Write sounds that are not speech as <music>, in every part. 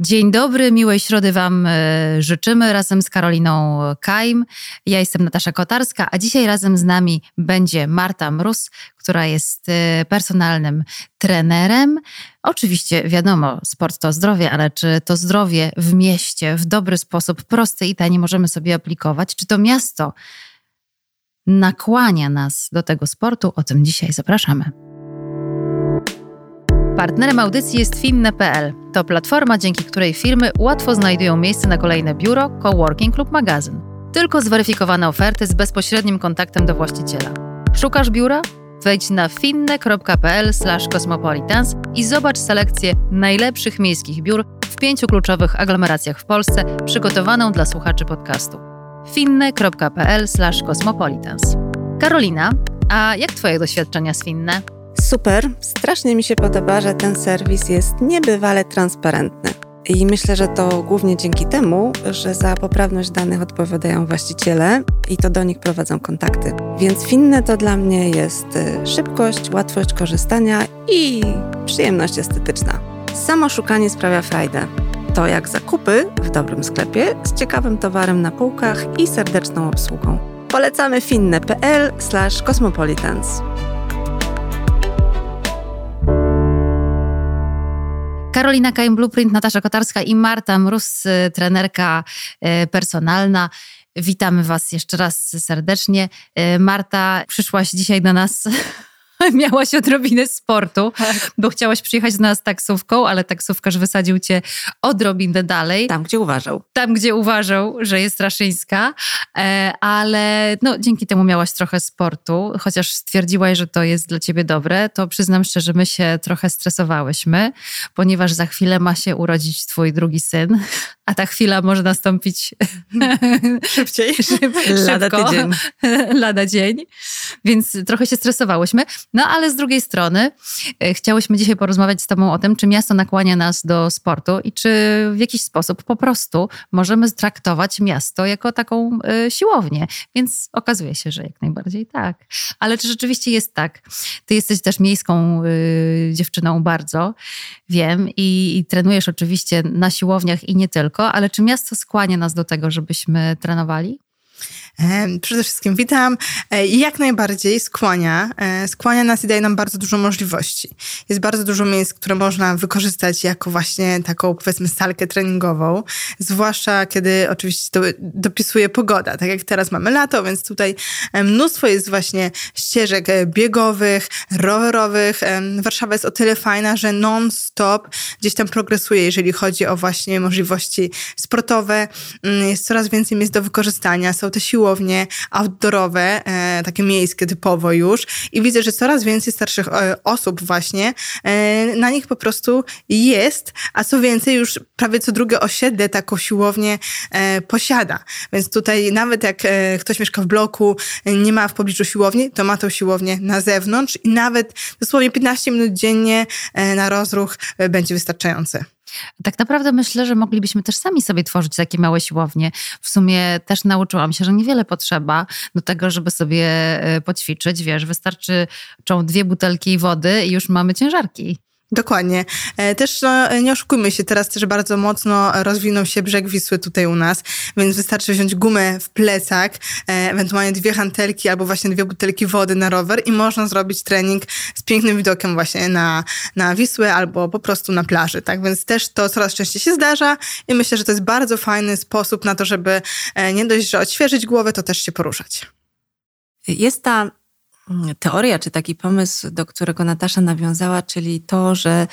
Dzień dobry, miłej środy Wam e, życzymy razem z Karoliną Kajm. Ja jestem Natasza Kotarska, a dzisiaj razem z nami będzie Marta Mróz, która jest e, personalnym trenerem. Oczywiście wiadomo, sport to zdrowie, ale czy to zdrowie w mieście w dobry sposób, prosty i tani możemy sobie aplikować? Czy to miasto nakłania nas do tego sportu? O tym dzisiaj zapraszamy. Partnerem audycji jest Finne.pl. To platforma, dzięki której firmy łatwo znajdują miejsce na kolejne biuro, coworking lub magazyn. Tylko zweryfikowane oferty z bezpośrednim kontaktem do właściciela. Szukasz biura? Wejdź na finne.pl/cosmopolitans i zobacz selekcję najlepszych miejskich biur w pięciu kluczowych aglomeracjach w Polsce, przygotowaną dla słuchaczy podcastu. finne.pl/cosmopolitans. Karolina, a jak Twoje doświadczenia z Finne? Super, strasznie mi się podoba, że ten serwis jest niebywale transparentny. I myślę, że to głównie dzięki temu, że za poprawność danych odpowiadają właściciele i to do nich prowadzą kontakty. Więc finne to dla mnie jest y, szybkość, łatwość korzystania i przyjemność estetyczna. Samo szukanie sprawia frajdę. To jak zakupy w dobrym sklepie z ciekawym towarem na półkach i serdeczną obsługą. Polecamy finne.pl/cosmopolitans. Karolina Kajem Blueprint, Natasza Kotarska i Marta Mróz, y, trenerka y, personalna. Witamy Was jeszcze raz serdecznie. Y, Marta, przyszłaś dzisiaj do nas <laughs> <laughs> miałaś odrobinę sportu, tak. bo chciałaś przyjechać do nas taksówką, ale taksówkarz wysadził cię odrobinę dalej. Tam, gdzie uważał. Tam, gdzie uważał, że jest Raszyńska, e, ale no, dzięki temu miałaś trochę sportu, chociaż stwierdziłaś, że to jest dla ciebie dobre, to przyznam szczerze, my się trochę stresowałyśmy, ponieważ za chwilę ma się urodzić twój drugi syn, a ta chwila może nastąpić <laughs> szybciej, <laughs> Szyb, lada tydzień. <laughs> lada dzień, więc trochę się stresowałyśmy. No ale z drugiej strony e, chciałyśmy dzisiaj porozmawiać z Tobą o tym, czy miasto nakłania nas do sportu i czy w jakiś sposób po prostu możemy traktować miasto jako taką y, siłownię. Więc okazuje się, że jak najbardziej tak. Ale czy rzeczywiście jest tak? Ty jesteś też miejską y, dziewczyną bardzo, wiem, i, i trenujesz oczywiście na siłowniach i nie tylko, ale czy miasto skłania nas do tego, żebyśmy trenowali? Przede wszystkim witam. E, jak najbardziej skłania. E, skłania nas i daje nam bardzo dużo możliwości. Jest bardzo dużo miejsc, które można wykorzystać jako właśnie taką, powiedzmy, salkę treningową. Zwłaszcza kiedy oczywiście do, dopisuje pogoda. Tak jak teraz mamy lato, więc tutaj mnóstwo jest właśnie ścieżek e, biegowych, rowerowych. Warszawa jest o tyle fajna, że non-stop gdzieś tam progresuje, jeżeli chodzi o właśnie możliwości sportowe. Mm, jest coraz więcej miejsc do wykorzystania. Są te siły siłownie outdoorowe, e, takie miejskie typowo już i widzę, że coraz więcej starszych e, osób właśnie e, na nich po prostu jest, a co więcej już prawie co drugie osiedle taką siłownię posiada. Więc tutaj nawet jak ktoś mieszka w bloku, nie ma w pobliżu siłowni, to ma tą siłownię na zewnątrz i nawet dosłownie 15 minut dziennie na rozruch będzie wystarczające. Tak naprawdę myślę, że moglibyśmy też sami sobie tworzyć takie małe siłownie. W sumie też nauczyłam się, że niewiele potrzeba do tego, żeby sobie e, poćwiczyć. Wiesz, wystarczy dwie butelki wody i już mamy ciężarki. Dokładnie. E, też no, nie oszukujmy się, teraz też bardzo mocno rozwinął się brzeg Wisły tutaj u nas, więc wystarczy wziąć gumę w plecak, e, ewentualnie dwie hantelki albo właśnie dwie butelki wody na rower i można zrobić trening z pięknym widokiem właśnie na, na Wisłę albo po prostu na plaży, tak? Więc też to coraz częściej się zdarza i myślę, że to jest bardzo fajny sposób na to, żeby e, nie dość, że odświeżyć głowę, to też się poruszać. Jest ta teoria, czy taki pomysł, do którego Natasza nawiązała, czyli to, że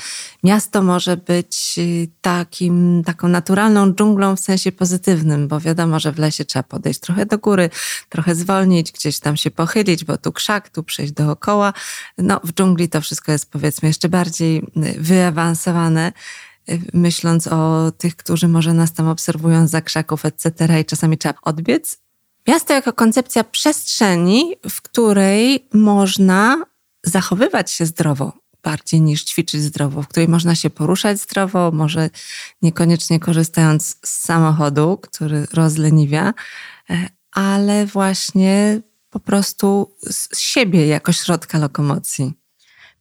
miasto może być y, takim, taką naturalną dżunglą w sensie pozytywnym, bo wiadomo, że w lesie trzeba podejść trochę do góry, trochę zwolnić, gdzieś tam się pochylić, bo tu krzak, tu przejść dookoła. No, w dżungli to wszystko jest powiedzmy jeszcze bardziej y, wyawansowane y, myśląc o tych, którzy może nas tam obserwują za krzaków, etc. i czasami trzeba odbiec Miasto jako koncepcja przestrzeni, w której można zachowywać się zdrowo bardziej niż ćwiczyć zdrowo, w której można się poruszać zdrowo, może niekoniecznie korzystając z samochodu, który rozleniwia, e, ale właśnie po prostu z siebie jako środka lokomocji.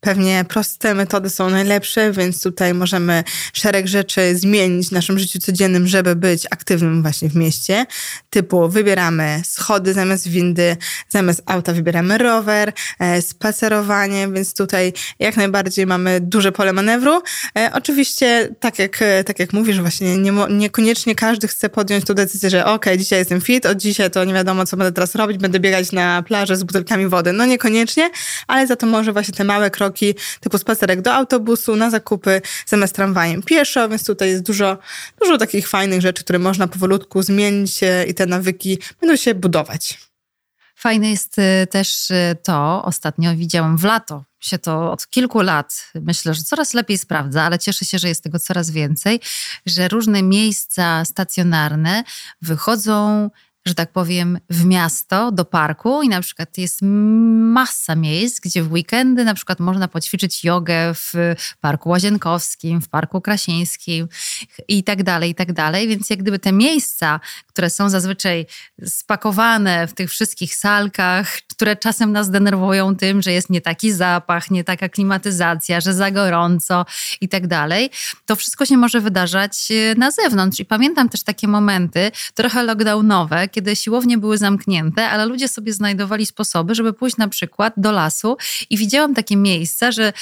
Pewnie proste metody są najlepsze, więc tutaj możemy szereg rzeczy zmienić w naszym życiu codziennym, żeby być aktywnym właśnie w mieście. Typu wybieramy schody zamiast windy, zamiast auta wybieramy rower, e, spacerowanie, więc tutaj jak najbardziej mamy duże pole manewru. E, oczywiście, tak jak, tak jak mówisz, właśnie nie, niekoniecznie każdy chce podjąć tą decyzję, że ok, dzisiaj jestem fit, od dzisiaj to nie wiadomo, co będę teraz robić, będę biegać na plażę z butelkami wody. No niekoniecznie, ale za to może właśnie te małe kroki, typu spacerek do autobusu, na zakupy, zamiast tramwajem pieszo, więc tutaj jest dużo, dużo takich fajnych rzeczy, które można powolutku zmienić i te nawyki będą się budować. Fajne jest y, też y, to, ostatnio widziałam w lato, się to od kilku lat, myślę, że coraz lepiej sprawdza, ale cieszę się, że jest tego coraz więcej, że różne miejsca stacjonarne wychodzą że tak powiem, w miasto, do parku i na przykład jest masa miejsc, gdzie w weekendy na przykład można poćwiczyć jogę w Parku Łazienkowskim, w Parku Krasińskim i tak dalej, i tak dalej. Więc jak gdyby te miejsca, które są zazwyczaj spakowane w tych wszystkich salkach, które czasem nas denerwują tym, że jest nie taki zapach, nie taka klimatyzacja, że za gorąco i tak dalej, to wszystko się może wydarzać e, na zewnątrz. I pamiętam też takie momenty, trochę lockdownowe, kiedy siłownie były zamknięte, ale ludzie sobie znajdowali sposoby, żeby pójść na przykład do lasu i widziałam takie miejsca, że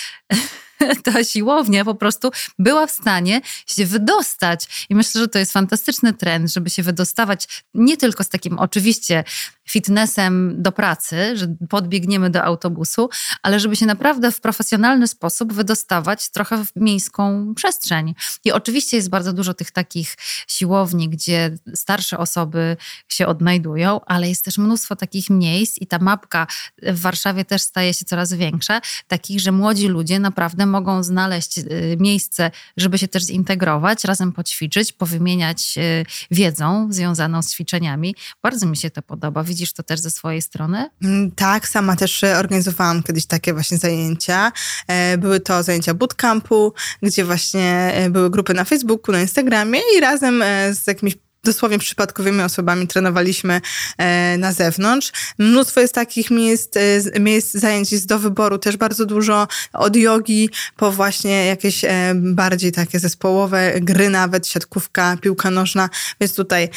<laughs> ta siłownia po prostu była w stanie się wydostać. I myślę, że to jest fantastyczny trend, żeby się wydostawać nie tylko z takim oczywiście fitnessem do pracy, że podbiegniemy do autobusu, ale żeby się naprawdę w profesjonalny sposób wydostawać trochę w miejską przestrzeń. I oczywiście jest bardzo dużo tych takich siłowni, gdzie starsze osoby się odnajdują, ale jest też mnóstwo takich miejsc i ta mapka w Warszawie też staje się coraz większa, takich, że młodzi ludzie naprawdę mogą znaleźć y, miejsce, żeby się też zintegrować, razem poćwiczyć, powymieniać y, wiedzą związaną z ćwiczeniami. Bardzo mi się to podoba Widzisz to też ze swojej strony? Mm, tak, sama też e, organizowałam kiedyś takie właśnie zajęcia. E, były to zajęcia bootcampu, gdzie właśnie e, były grupy na Facebooku, na Instagramie i razem z jakimiś dosłownie przypadkowymi osobami trenowaliśmy e, na zewnątrz. Mnóstwo jest takich miejsc, e, miejsc zajęć jest do wyboru, też bardzo dużo od jogi po właśnie jakieś e, bardziej takie zespołowe gry, nawet siatkówka, piłka nożna, więc tutaj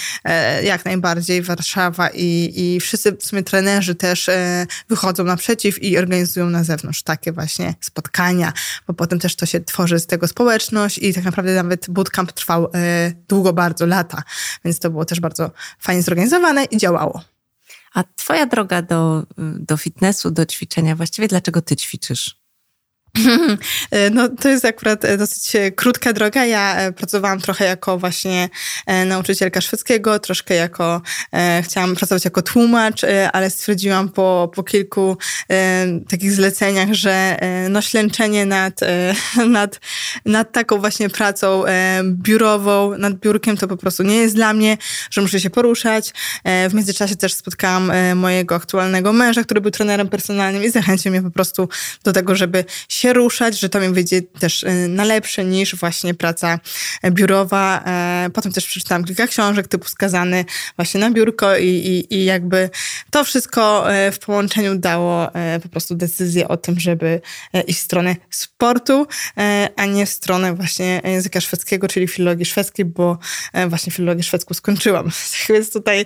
jak najbardziej Warszawa i, i wszyscy w sumie trenerzy też wychodzą naprzeciw i organizują na zewnątrz takie właśnie spotkania, bo potem też to się tworzy z tego społeczność i tak naprawdę nawet bootcamp trwał długo, bardzo, lata. Więc to było też bardzo fajnie zorganizowane i działało. A twoja droga do, do fitnessu, do ćwiczenia, właściwie dlaczego ty ćwiczysz? <laughs> No, to jest akurat e, dosyć e, krótka droga. Ja e, pracowałam trochę jako właśnie nauczycielka szwedzkiego, troszkę jako, chciałam pracować jako tłumacz, ale stwierdziłam po, po kilku takich zleceniach, że no ślęczenie nad, <laughs> nad, nad taką właśnie pracą biurową, nad biurkiem to po prostu nie jest dla mnie, że muszę się poruszać. W międzyczasie też spotkałam mojego aktualnego męża, który był trenerem personalnym i zachęcił mnie po prostu do tego, żeby się się ruszać, że to mi wyjdzie też y, na lepsze niż właśnie praca biurowa. E, potem też przeczytałam kilka książek typu Skazany właśnie na biurko i, i, i jakby to wszystko e, w połączeniu dało e, po prostu decyzję o tym, żeby iść w stronę sportu, a nie w stronę właśnie języka szwedzkiego, czyli filologii szwedzkiej, bo właśnie filologię szwedzką skończyłam. <laughs> Więc tutaj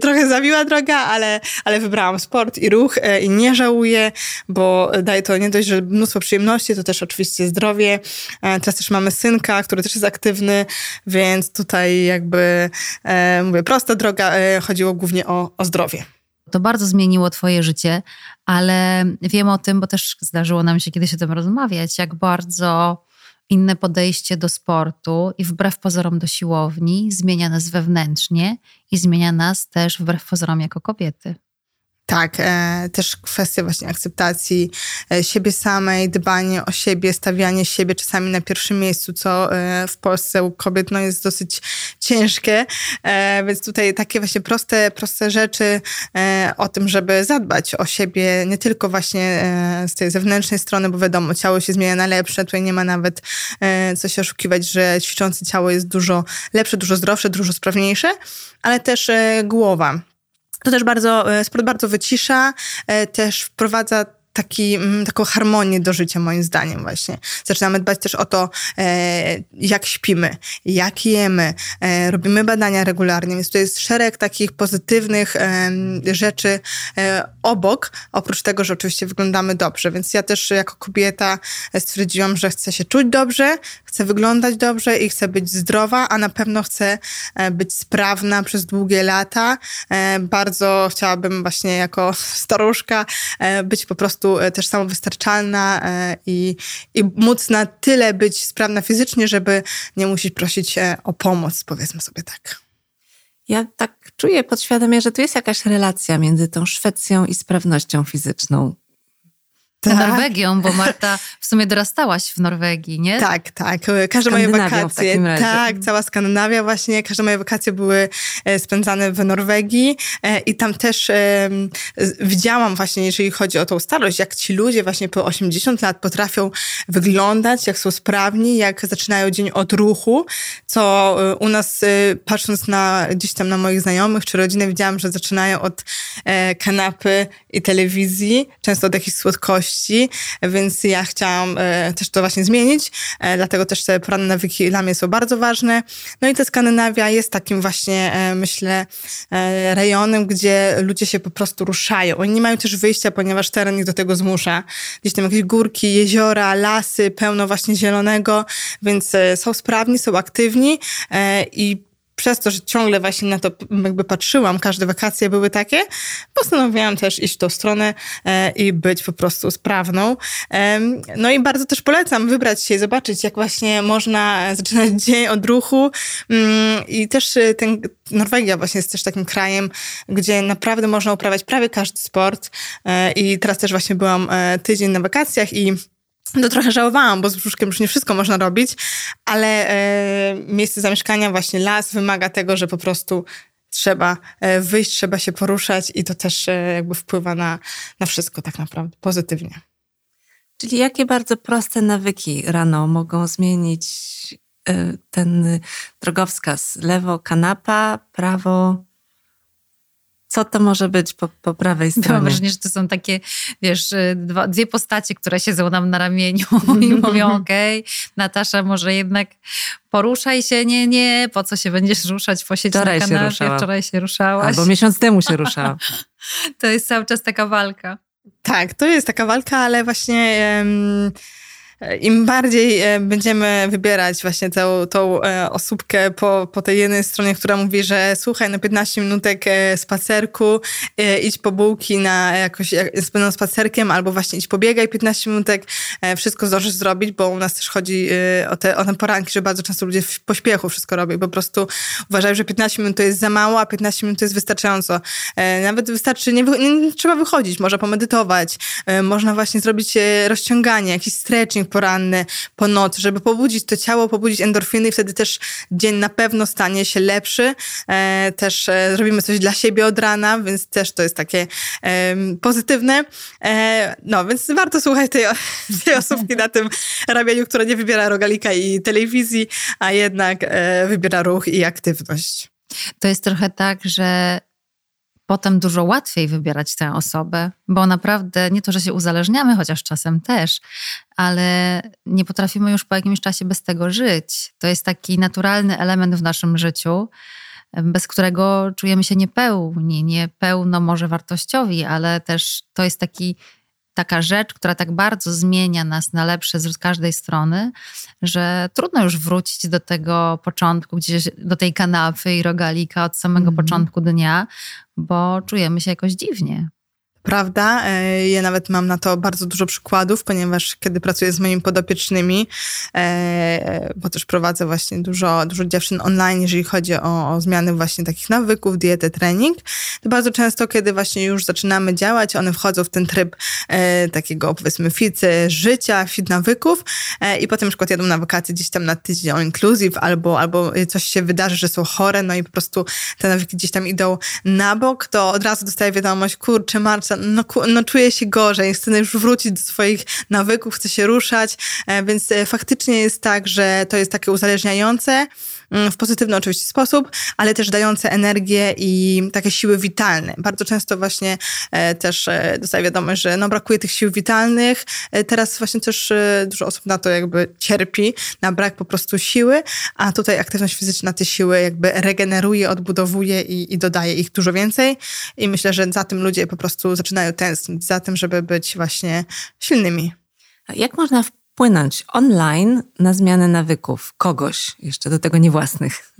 trochę zawiła droga, ale, ale wybrałam sport i ruch i nie żałuję, bo daje to nie dość, że mnóstwo przyjemności, to też oczywiście zdrowie. E, teraz też mamy synka, który też jest aktywny, więc tutaj jakby, e, mówię, prosta droga, e, chodziło głównie o, o zdrowie. To bardzo zmieniło Twoje życie, ale wiem o tym, bo też zdarzyło nam się kiedyś o tym rozmawiać, jak bardzo inne podejście do sportu i wbrew pozorom do siłowni zmienia nas wewnętrznie i zmienia nas też wbrew pozorom jako kobiety. Tak, e, też kwestia właśnie akceptacji e, siebie samej, dbanie o siebie, stawianie siebie czasami na pierwszym miejscu, co e, w Polsce u kobiet no, jest dosyć ciężkie, więc tutaj takie właśnie proste, proste rzeczy o tym, żeby zadbać o siebie, nie tylko właśnie z tej zewnętrznej strony, bo wiadomo, ciało się zmienia na lepsze, tutaj nie ma nawet co się oszukiwać, że ćwiczące ciało jest dużo lepsze, dużo zdrowsze, dużo sprawniejsze, ale też głowa to też bardzo, e, sport bardzo wycisza, e, też wprowadza taki, mm, taką harmonię do życia, moim zdaniem właśnie. Zaczynamy dbać też o to, e, jak śpimy, jak jemy, robimy badania regularnie, więc to jest szereg takich pozytywnych rzeczy obok, oprócz tego, że oczywiście wyglądamy dobrze, więc ja też jako kobieta stwierdziłam, że chcę się czuć dobrze, chcę wyglądać dobrze i chcę być zdrowa, a na pewno chcę e, być sprawna przez długie lata. E, bardzo chciałabym właśnie jako <laughs> staruszka być po prostu też samowystarczalna i, i móc na tyle być sprawna fizycznie, żeby nie musieć prosić o pomoc, powiedzmy sobie tak. Ja tak czuję podświadomie, że tu jest jakaś relacja między tą Szwecją i sprawnością fizyczną. Tak. Norwegią, bo Marta w sumie dorastałaś w Norwegii, nie? Tak, tak. Każde moje wakacje. Tak, cała Skandynawia właśnie. Każde moje wakacje były e, spędzane w Norwegii e, i tam też widziałam właśnie, jeżeli chodzi o tą starość, jak ci ludzie właśnie po 80 lat potrafią wyglądać, jak są sprawni, jak zaczynają dzień od ruchu, co e, u nas patrząc na gdzieś tam na moich znajomych czy rodzinę widziałam, że zaczynają od kanapy i telewizji, często od jakichś słodkości więc ja chciałam e, też to właśnie zmienić, e, dlatego też te poranne nawyki dla mnie są bardzo ważne. No i ta Skandynawia jest takim właśnie, e, myślę, rejonem, gdzie ludzie się po prostu ruszają. Oni nie mają też wyjścia, ponieważ teren ich do tego zmusza. Gdzieś tam jakieś górki, jeziora, lasy, pełno właśnie zielonego, więc są sprawni, są aktywni i przez to, że ciągle właśnie na to jakby patrzyłam, każde wakacje były takie, postanowiłam też iść w tą stronę e, i być po prostu sprawną. No i bardzo też polecam wybrać się i zobaczyć, jak właśnie można zaczynać <laughs> dzień od ruchu mm, i też e, ten, Norwegia właśnie jest też takim krajem, gdzie naprawdę można uprawiać prawie każdy sport e, i teraz też właśnie byłam tydzień na wakacjach i no trochę żałowałam, bo z brzuszkiem już nie wszystko można robić, ale e, miejsce zamieszkania, właśnie las wymaga tego, że po prostu trzeba e, wyjść, trzeba się poruszać i to też e, jakby wpływa na, na wszystko tak naprawdę pozytywnie. Czyli jakie bardzo proste nawyki rano mogą zmienić ten drogowskaz? Lewo kanapa, prawo co to może być po, po prawej stronie? Mam wrażenie, że to są takie, wiesz, y, dwa, dwie postacie, które siedzą nam na ramieniu <laughs> i mówią, okej, okay, Natasza, może jednak poruszaj się, nie, nie, po co się będziesz ruszać, posiedź wczoraj na kanapie, się wczoraj się ruszałaś. Albo miesiąc temu się ruszała. <laughs> to jest cały czas taka walka. Tak, to jest taka walka, ale właśnie... Um im bardziej e, będziemy wybierać właśnie tą, tą e, osóbkę po, po tej jednej stronie, która mówi, że słuchaj, na 15 minutek e, spacerku, idź po bułki na jakoś z spacerkiem, albo właśnie idź pobiegaj 15 minutek, wszystko zdążysz zrobić, bo u nas też chodzi o te, o te poranki, że bardzo często ludzie w pośpiechu wszystko robią po prostu uważają, że 15 minut to jest za mało, a 15 minut to jest wystarczająco. Nawet wystarczy, nie, nie trzeba wychodzić, można pomedytować, można właśnie zrobić rozciąganie, jakiś stretching, poranny, po nocy, żeby pobudzić to ciało, pobudzić endorfiny i wtedy też dzień na pewno stanie się lepszy. E, też e, zrobimy coś dla siebie od rana, więc też to jest takie pozytywne. E, no, więc warto słuchać tej, <laughs> tej osobki na tym ramieniu, która nie wybiera rogalika i telewizji, a jednak wybiera ruch i aktywność. To jest trochę tak, że potem dużo łatwiej wybierać tę osobę, bo naprawdę nie to, że się uzależniamy, chociaż czasem też, ale nie potrafimy już po jakimś czasie bez tego żyć. To jest taki naturalny element w naszym życiu, bez którego czujemy się niepełni, niepełno może wartościowi, ale też to jest taki taka rzecz, która tak bardzo zmienia nas na lepsze z każdej strony, że trudno już wrócić do tego początku, gdzieś do tej kanapy i rogalika od samego mm. początku dnia, bo czujemy się jakoś dziwnie. Prawda? E, ja nawet mam na to bardzo dużo przykładów, ponieważ kiedy pracuję z moimi podopiecznymi, e, bo też prowadzę właśnie dużo, dużo dziewczyn online, jeżeli chodzi o, o zmiany właśnie takich nawyków, dietę, trening, to bardzo często, kiedy właśnie już zaczynamy działać, one wchodzą w ten tryb e, takiego powiedzmy fit życia, fit nawyków i potem na przykład jadą na wakacje gdzieś tam na tydzień all inclusive albo, albo coś się wydarzy, że są chore, no i po prostu te nawyki gdzieś tam idą na bok, to od razu dostaję wiadomość, kurczę No, no czuję się gorzej, chcę już wrócić do swoich nawyków, chcę się ruszać, e, więc e, faktycznie jest tak, że to jest takie uzależniające w pozytywny oczywiście sposób, ale też dające energię i takie siły witalne. Bardzo często właśnie e, też e, dostaję wiadomość, że no brakuje tych sił witalnych. E, teraz właśnie też dużo osób na to jakby cierpi, na brak po prostu siły, a tutaj aktywność fizyczna te siły jakby regeneruje, odbudowuje i, i dodaje ich dużo więcej i myślę, że za tym ludzie po prostu zaczynają tęsknić, za tym, żeby być właśnie silnymi. Jak można wpłynąć online na zmianę nawyków kogoś, jeszcze do tego niewłasnych?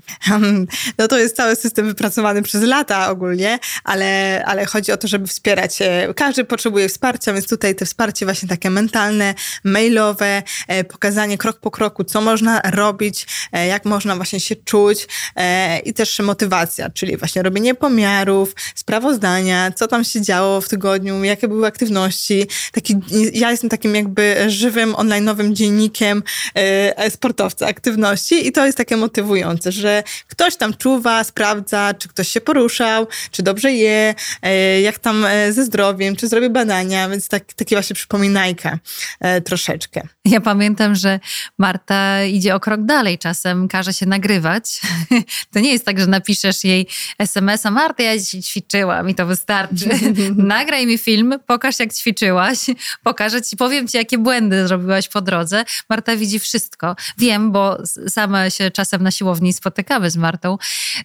No to jest cały system wypracowany przez lata ogólnie, ale, ale chodzi o to, żeby wspierać. Każdy potrzebuje wsparcia, więc tutaj te wsparcie właśnie takie mentalne, mailowe, e, pokazanie krok po kroku, co można robić, e, jak można właśnie się czuć e, i też motywacja, czyli właśnie robienie pomiarów, sprawozdania, co tam się działo w tygodniu, jakie były aktywności. Taki, ja jestem takim jakby żywym, online'owym dziennikiem sportowca aktywności i to jest takie motywujące, że ktoś tam czuwa, sprawdza, czy ktoś się poruszał, czy dobrze je, e, jak tam e, ze zdrowiem, czy zrobił badania, więc tak, takie właśnie przypominajka e, troszeczkę. Ja pamiętam, że Marta idzie o krok dalej, czasem każe się nagrywać. <laughs> To nie jest tak, że napiszesz jej SMS-a, Marta, ja dzisiaj ćwiczyłam i to wystarczy. <laughs> Nagraj mi film, pokaż jak ćwiczyłaś, pokażę ci, powiem ci, jakie błędy zrobiłaś po drodze. Marta widzi wszystko. Wiem, bo sama się czasem na siłowni spotykam spotykamy z Martą,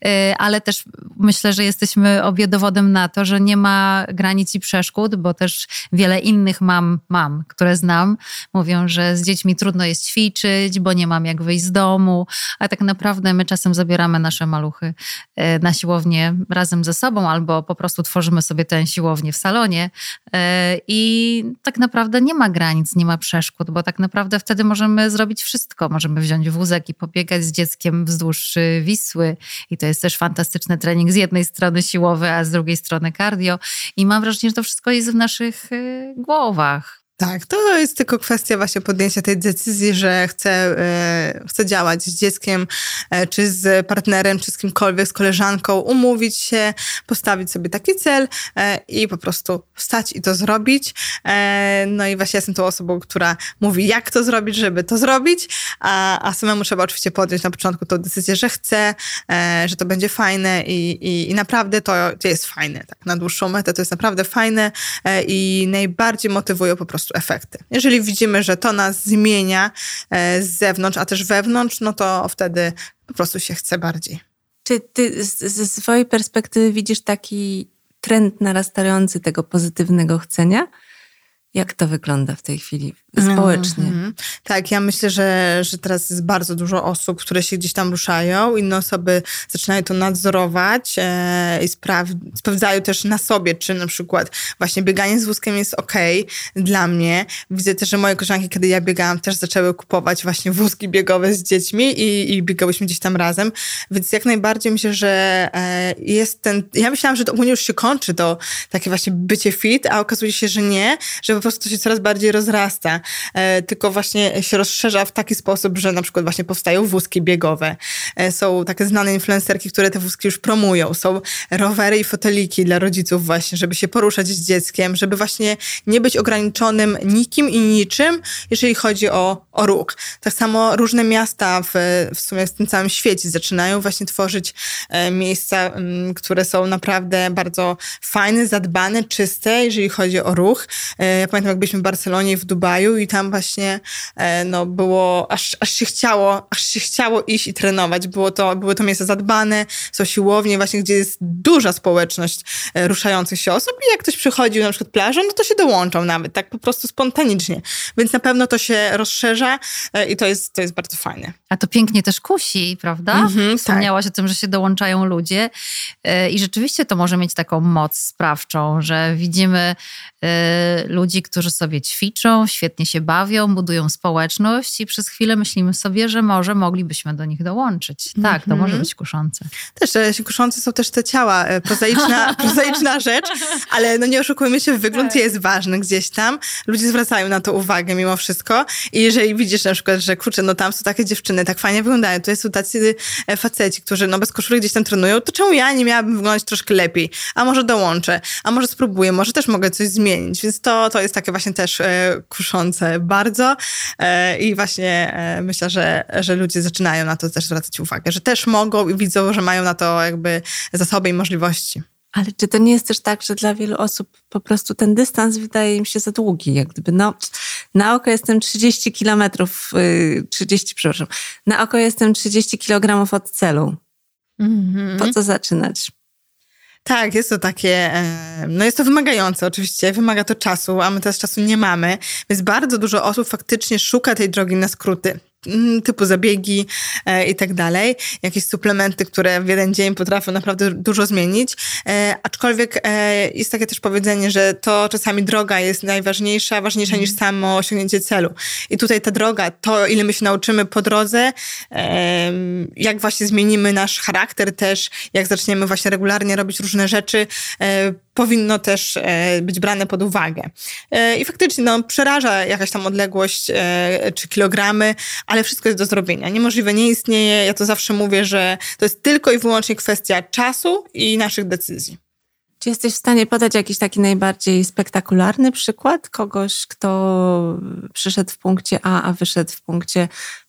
y, ale też myślę, że jesteśmy obie dowodem na to, że nie ma granic i przeszkód, bo też wiele innych mam, mam, które znam, mówią, że z dziećmi trudno jest ćwiczyć, bo nie mam jak wyjść z domu, a tak naprawdę my czasem zabieramy nasze maluchy y, na siłownię razem ze sobą albo po prostu tworzymy sobie tę siłownię w salonie y, i tak naprawdę nie ma granic, nie ma przeszkód, bo tak naprawdę wtedy możemy zrobić wszystko. Możemy wziąć wózek i pobiegać z dzieckiem wzdłuż Wisły i to jest też fantastyczny trening z jednej strony siłowy, a z drugiej strony cardio i mam wrażenie, że to wszystko jest w naszych y, głowach. Tak, to jest tylko kwestia właśnie podjęcia tej decyzji, że chcę, e, chcę działać z dzieckiem, e, czy z partnerem, czy z kimkolwiek, z koleżanką, umówić się, postawić sobie taki cel e, i po prostu wstać i to zrobić. No i właśnie jestem tą osobą, która mówi, jak to zrobić, żeby to zrobić, a, a samemu trzeba oczywiście podjąć na początku tą decyzję, że chcę, że to będzie fajne i, i, i naprawdę to jest fajne. Tak, na dłuższą metę to jest naprawdę fajne i najbardziej motywuje po prostu prostu efekty. Jeżeli widzimy, że to nas zmienia e, z zewnątrz, a też wewnątrz, no to wtedy po prostu się chce bardziej. Czy ty ze swojej perspektywy widzisz taki trend narastający tego pozytywnego chcenia? Jak to wygląda w tej chwili społecznie? Mm -hmm. Tak, ja myślę, że, że teraz jest bardzo dużo osób, które się gdzieś tam ruszają. Inne osoby zaczynają to nadzorować e, i spraw sprawdzają też na sobie, czy na przykład właśnie bieganie z wózkiem jest ok dla mnie. Widzę też, że moje koleżanki, kiedy ja biegałam, też zaczęły kupować właśnie wózki biegowe z dziećmi i, i biegałyśmy gdzieś tam razem. Więc jak najbardziej myślę, że e, jest ten... Ja myślałam, że to ogólnie już się kończy, to takie właśnie bycie fit, a okazuje się, że nie, że prostu to się coraz bardziej rozrasta, e, tylko właśnie się rozszerza w taki sposób, że na przykład właśnie powstają wózki biegowe. E, są takie znane influencerki, które te wózki już promują. Są rowery i foteliki dla rodziców właśnie, żeby się poruszać z dzieckiem, żeby właśnie nie być ograniczonym nikim i niczym, jeżeli chodzi o, o ruch. Tak samo różne miasta w, w sumie w tym całym świecie zaczynają właśnie tworzyć e, miejsca, które są naprawdę bardzo fajne, zadbane, czyste, jeżeli chodzi o ruch. Ja pamiętam, jak byliśmy w Barcelonie w Dubaju i tam właśnie e, no, było, aż, aż się chciało, aż się chciało iść i trenować. Było to, były to miejsca zadbane, są siłownie właśnie, gdzie jest duża społeczność e, ruszających się osób i jak ktoś przychodził na przykład plażą, no to się dołączał nawet, tak po prostu spontanicznie. Więc na pewno to się rozszerza e, i to jest, to jest bardzo fajne. A to pięknie też kusi, prawda? Mm-hmm, Wspomniałaś tak. o tym, że się dołączają ludzie i rzeczywiście to może mieć taką moc sprawczą, że widzimy ludzi, którzy sobie ćwiczą, świetnie się bawią, budują społeczność i przez chwilę myślimy sobie, że może moglibyśmy do nich dołączyć. Tak, to może mhm. być kuszące. Też e, kuszące są też te ciała, e, prozaiczna, <laughs> prozaiczna rzecz, ale no nie oszukujmy się, wygląd tak. jest ważny gdzieś tam. Ludzie zwracają na to uwagę mimo wszystko i jeżeli widzisz na przykład, że kurczę, no tam są takie dziewczyny, tak fajnie wyglądają, to są tacy e, faceci, którzy no bez koszuli gdzieś tam trenują, to czemu ja nie miałabym wyglądać troszkę lepiej? A może dołączę, a może spróbuję, może też mogę coś zmienić, więc to, to jest takie właśnie też e, kuszące bardzo e, i właśnie e, myślę, że, że ludzie zaczynają na to też zwracać uwagę. uwagę, że też mogą i widzą, że mają na to jakby zasoby i możliwości. Ale czy to nie jest też tak, że dla wielu osób po prostu ten dystans wydaje im się za długi? Jak gdyby, no, na oko jestem 30 kilometrów, 30, przepraszam, na oko jestem 30 kilogramów od celu. Mm-hmm. Po co zaczynać? Tak, jest to takie, no jest to wymagające oczywiście, wymaga to czasu, a my teraz czasu nie mamy, więc bardzo dużo osób faktycznie szuka tej drogi na skróty. Mm, typu zabiegi e, i tak dalej, jakieś suplementy, które w jeden dzień potrafią naprawdę dużo zmienić. E, aczkolwiek e, jest takie też powiedzenie, że to czasami droga jest najważniejsza, ważniejsza niż mhm. samo osiągnięcie celu. I tutaj ta droga, to ile my się nauczymy po drodze, jak właśnie zmienimy nasz charakter też, jak zaczniemy właśnie regularnie robić różne rzeczy, powinno też być brane pod uwagę. I faktycznie no, przeraża jakaś tam odległość czy kilogramy, ale wszystko jest do zrobienia. Niemożliwe nie istnieje. Ja to zawsze mówię, że to jest tylko i wyłącznie kwestia czasu i naszych decyzji. Czy jesteś w stanie podać jakiś taki najbardziej spektakularny przykład kogoś, kto przyszedł w punkcie A, a wyszedł w punkcie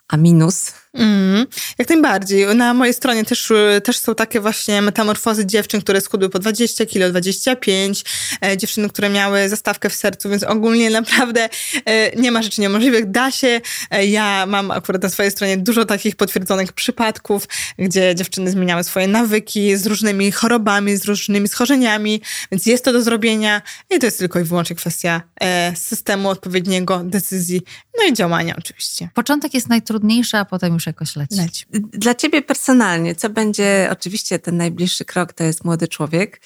a minus. Mm, jak najbardziej. Na mojej stronie też, też są takie właśnie metamorfozy dziewczyn, które schudły po 20 kilo, 25, e, dziewczyny, które miały zastawkę w sercu, więc ogólnie naprawdę e, nie ma rzeczy niemożliwych. Da się. E, ja mam akurat na swojej stronie dużo takich potwierdzonych przypadków, gdzie dziewczyny zmieniały swoje nawyki z różnymi chorobami, z różnymi schorzeniami, więc jest to do zrobienia i to jest tylko i wyłącznie kwestia e, systemu odpowiedniego, decyzji, no i działania oczywiście. Początek jest najtrudniejszy, a potem już leci. Dla ciebie personalnie, co będzie, oczywiście ten najbliższy krok to jest młody człowiek,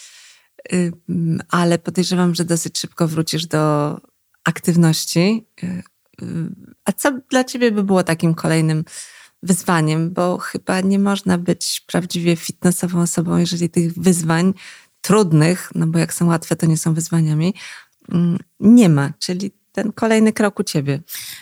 ale podejrzewam, że dosyć szybko wrócisz do aktywności. Y, y, a co dla ciebie by było takim kolejnym wyzwaniem? Bo chyba nie można być prawdziwie fitnessową osobą, jeżeli tych wyzwań trudnych, no bo jak są łatwe, to nie są wyzwaniami, nie ma. Czyli ten kolejny krok u ciebie?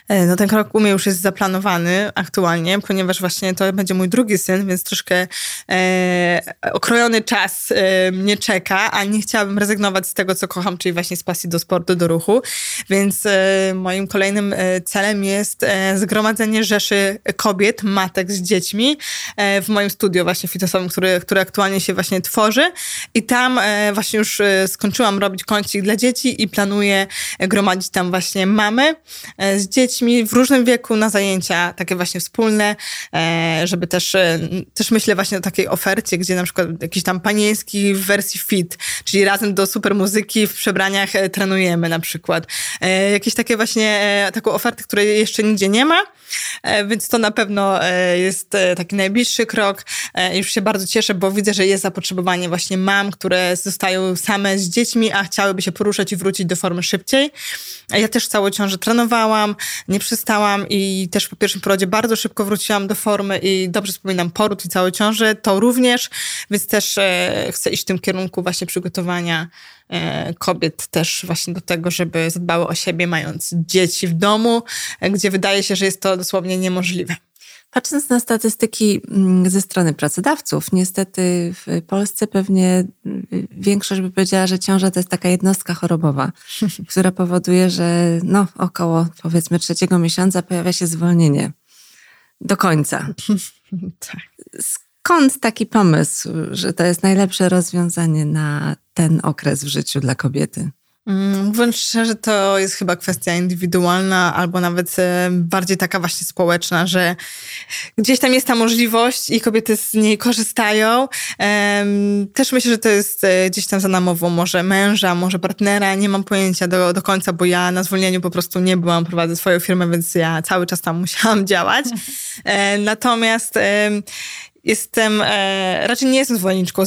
E, no ten krok u mnie już jest zaplanowany aktualnie, ponieważ właśnie to będzie mój drugi syn, więc troszkę e, okrojony czas e, mnie czeka, a nie chciałabym rezygnować z tego, co kocham, czyli właśnie z pasji do sportu, do ruchu. Więc e, moim kolejnym e, celem jest e, zgromadzenie rzeszy kobiet, matek z dziećmi w moim studio właśnie fitnessowym, który aktualnie się właśnie tworzy i tam właśnie już skończyłam robić kącik dla dzieci i planuję gromadzić tam właśnie właśnie mamy e, z dziećmi w różnym wieku na zajęcia takie właśnie wspólne, e, żeby też, e, też myślę właśnie o takiej ofercie, gdzie na przykład jakiś tam panieński w wersji fit, czyli razem do super muzyki w przebraniach trenujemy na przykład. Jakieś takie właśnie, taką ofertę, której jeszcze nigdzie nie ma, więc to na pewno jest taki najbliższy krok. Już się bardzo cieszę, bo widzę, że jest zapotrzebowanie właśnie mam, które zostają same z dziećmi, a chciałyby się poruszać i wrócić do formy szybciej. Ja też całą ciążę trenowałam, nie przestałam i też po pierwszym porodzie bardzo szybko wróciłam do formy i dobrze wspominam poród i całą ciążę, to również, więc też e, chcę iść w tym kierunku właśnie przygotowania e, kobiet też właśnie do tego, żeby zadbały o siebie, mając dzieci w domu, e, gdzie wydaje się, że jest to dosłownie niemożliwe. Patrząc na statystyki mm, ze strony pracodawców, niestety w Polsce pewnie mm, większość by powiedziała, że ciąża to jest taka jednostka chorobowa, <laughs> która powoduje, że no, około powiedzmy trzeciego miesiąca pojawia się zwolnienie. Do końca. <laughs> tak. Skąd taki pomysł, że to jest najlepsze rozwiązanie na ten okres w życiu dla kobiety? Mm, mówiąc szczerze, to jest chyba kwestia indywidualna, albo nawet e, bardziej taka właśnie społeczna, że gdzieś tam jest ta możliwość i kobiety z niej korzystają. Też myślę, że to jest e, gdzieś tam za namową może męża, może partnera, nie mam pojęcia do, do końca, bo ja na zwolnieniu po prostu nie byłam, prowadzę swoją firmę, więc ja cały czas tam <laughs> musiałam działać. E, natomiast jestem, e, raczej nie jestem zwolenniczką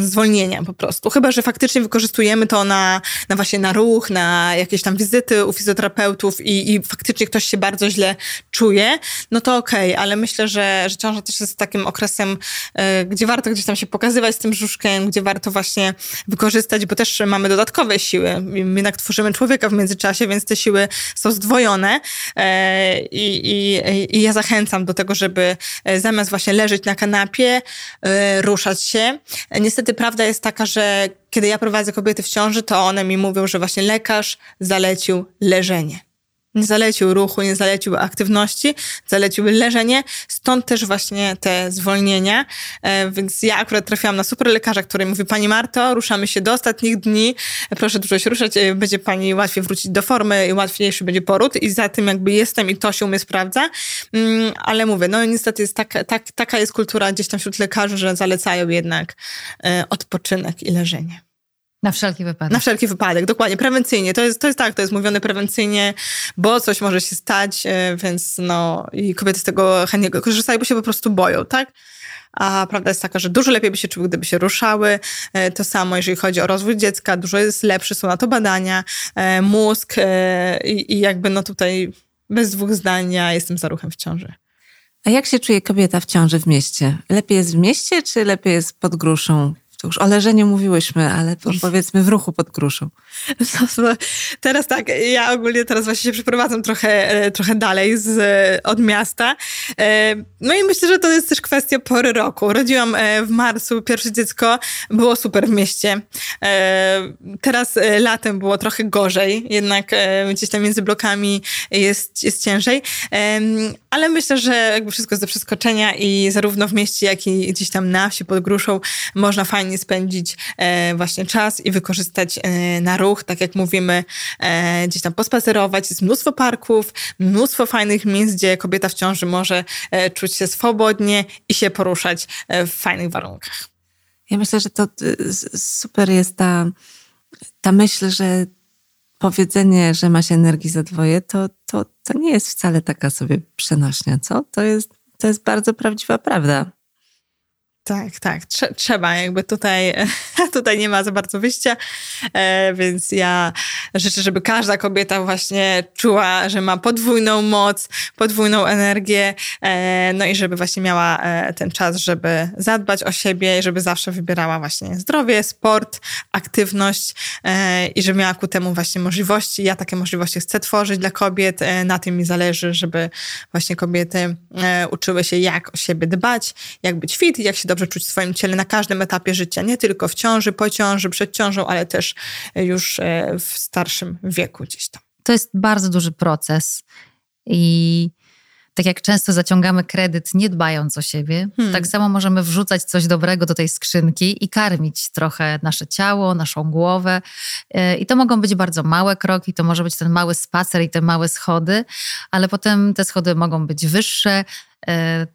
zwolnienia po prostu. Chyba, że faktycznie wykorzystujemy to na, na właśnie na ruch, na jakieś tam wizyty u fizjoterapeutów i, i faktycznie ktoś się bardzo źle czuje, no to okej, okay, ale myślę, że, że ciąża też jest takim okresem, e, gdzie warto gdzieś tam się pokazywać z tym brzuszkiem, gdzie warto właśnie wykorzystać, bo też mamy dodatkowe siły. Jednak tworzymy człowieka w międzyczasie, więc te siły są zdwojone e, i, i, i ja zachęcam do tego, żeby e, zamiast właśnie leżeć na kanapie, kanapie, y, ruszać się. Niestety prawda jest taka, że kiedy ja prowadzę kobiety w ciąży, to one mi mówią, że właśnie lekarz zalecił leżenie. Nie zalecił ruchu, nie zalecił aktywności, zalecił leżenie, stąd też właśnie te zwolnienia. E, więc ja akurat trafiłam na super lekarza, który mówi, pani Marto, ruszamy się do ostatnich dni, proszę dużo się ruszać, e, będzie pani łatwiej wrócić do formy i łatwiejszy będzie poród i za tym jakby jestem i to się u mnie sprawdza. Mm, ale mówię, no niestety jest tak, tak, taka jest kultura gdzieś tam wśród lekarzy, że zalecają jednak e, odpoczynek i leżenie. Na wszelki wypadek. Na wszelki wypadek, dokładnie, prewencyjnie. To jest, to jest tak, to jest mówione prewencyjnie, bo coś może się stać, e, więc no i kobiety z tego chętnie korzystają, bo się po prostu boją, tak? A prawda jest taka, że dużo lepiej by się czuły, gdyby się ruszały. E, to samo, jeżeli chodzi o rozwój dziecka, dużo jest lepszy, są na to badania, e, mózg i, i jakby no tutaj bez dwóch zdań ja jestem za ruchem w ciąży. A jak się czuje kobieta w ciąży w mieście? Lepiej jest w mieście, czy lepiej jest pod gruszą to już o leżeniu mówiłyśmy, ale powiedzmy w ruchu pod kruszą. No, teraz tak, ja ogólnie teraz właśnie się przeprowadzam trochę, e, trochę dalej z, od miasta. E, no i myślę, że to jest też kwestia pory roku. Rodziłam e, w marcu pierwsze dziecko, było super w mieście. Teraz latem było trochę gorzej, jednak gdzieś tam między blokami jest, jest ciężej. Ale myślę, że jakby wszystko jest do przeskoczenia i zarówno w mieście, jak i gdzieś tam na wsi pod gruszą można fajnie spędzić właśnie czas i wykorzystać na ruch, tak jak mówimy, e, gdzieś tam pospacerować. Jest mnóstwo parków, mnóstwo fajnych miejsc, gdzie kobieta w ciąży może e, czuć się swobodnie i się poruszać e, w fajnych warunkach. Ja myślę, że to super jest ta, ta myśl, że powiedzenie, że ma się energii za dwoje, to, to, to nie jest wcale taka sobie przenośnia, co? To jest, to jest bardzo prawdziwa prawda. Tak, tak, Trze trzeba, jakby tutaj, <laughs> tutaj nie ma za bardzo wyjścia, e, więc ja życzę, żeby każda kobieta właśnie czuła, że ma podwójną moc, podwójną energię, e, no i żeby właśnie miała e, ten czas, żeby zadbać o siebie, żeby zawsze wybierała właśnie zdrowie, sport, aktywność e, i żeby miała ku temu właśnie możliwości. Ja takie możliwości chcę tworzyć dla kobiet, e, na tym mi zależy, żeby właśnie kobiety e, uczyły się, jak o siebie dbać, jak być fit, jak się dobrze czuć w swoim ciele na każdym etapie życia, nie tylko w ciąży, po ciąży, przed ciążą, ale też już e, w starszym wieku gdzieś tam. To jest bardzo duży proces i tak jak często zaciągamy kredyt nie dbając o siebie, hmm. tak samo możemy wrzucać coś dobrego do tej skrzynki i karmić trochę nasze ciało, naszą głowę. E, I to mogą być bardzo małe kroki, to może być ten mały spacer i te małe schody, ale potem te schody mogą być wyższe, e,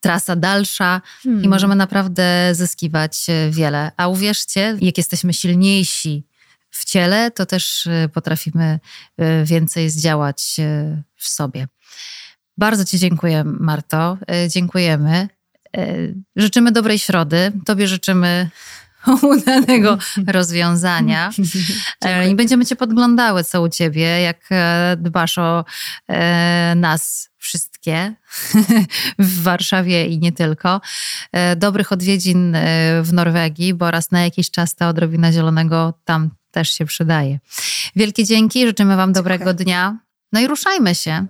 trasa dalsza hmm. i możemy naprawdę zyskiwać e, wiele. A uwierzcie, jak jesteśmy silniejsi w ciele, to też e, potrafimy e, więcej zdziałać w sobie. Bardzo Ci dziękuję, Marto. Dziękujemy. Życzymy dobrej środy. Tobie życzymy <laughs> udanego <laughs> rozwiązania. <laughs> I będziemy Cię podglądały, co u Ciebie, jak dbasz o nas wszystkie w Warszawie i nie tylko. E, dobrych odwiedzin e, w Norwegii, bo raz na jakiś czas ta odrobina zielonego tam też się przydaje. Wielkie dzięki, życzymy Wam dobrego dnia. No i ruszajmy się.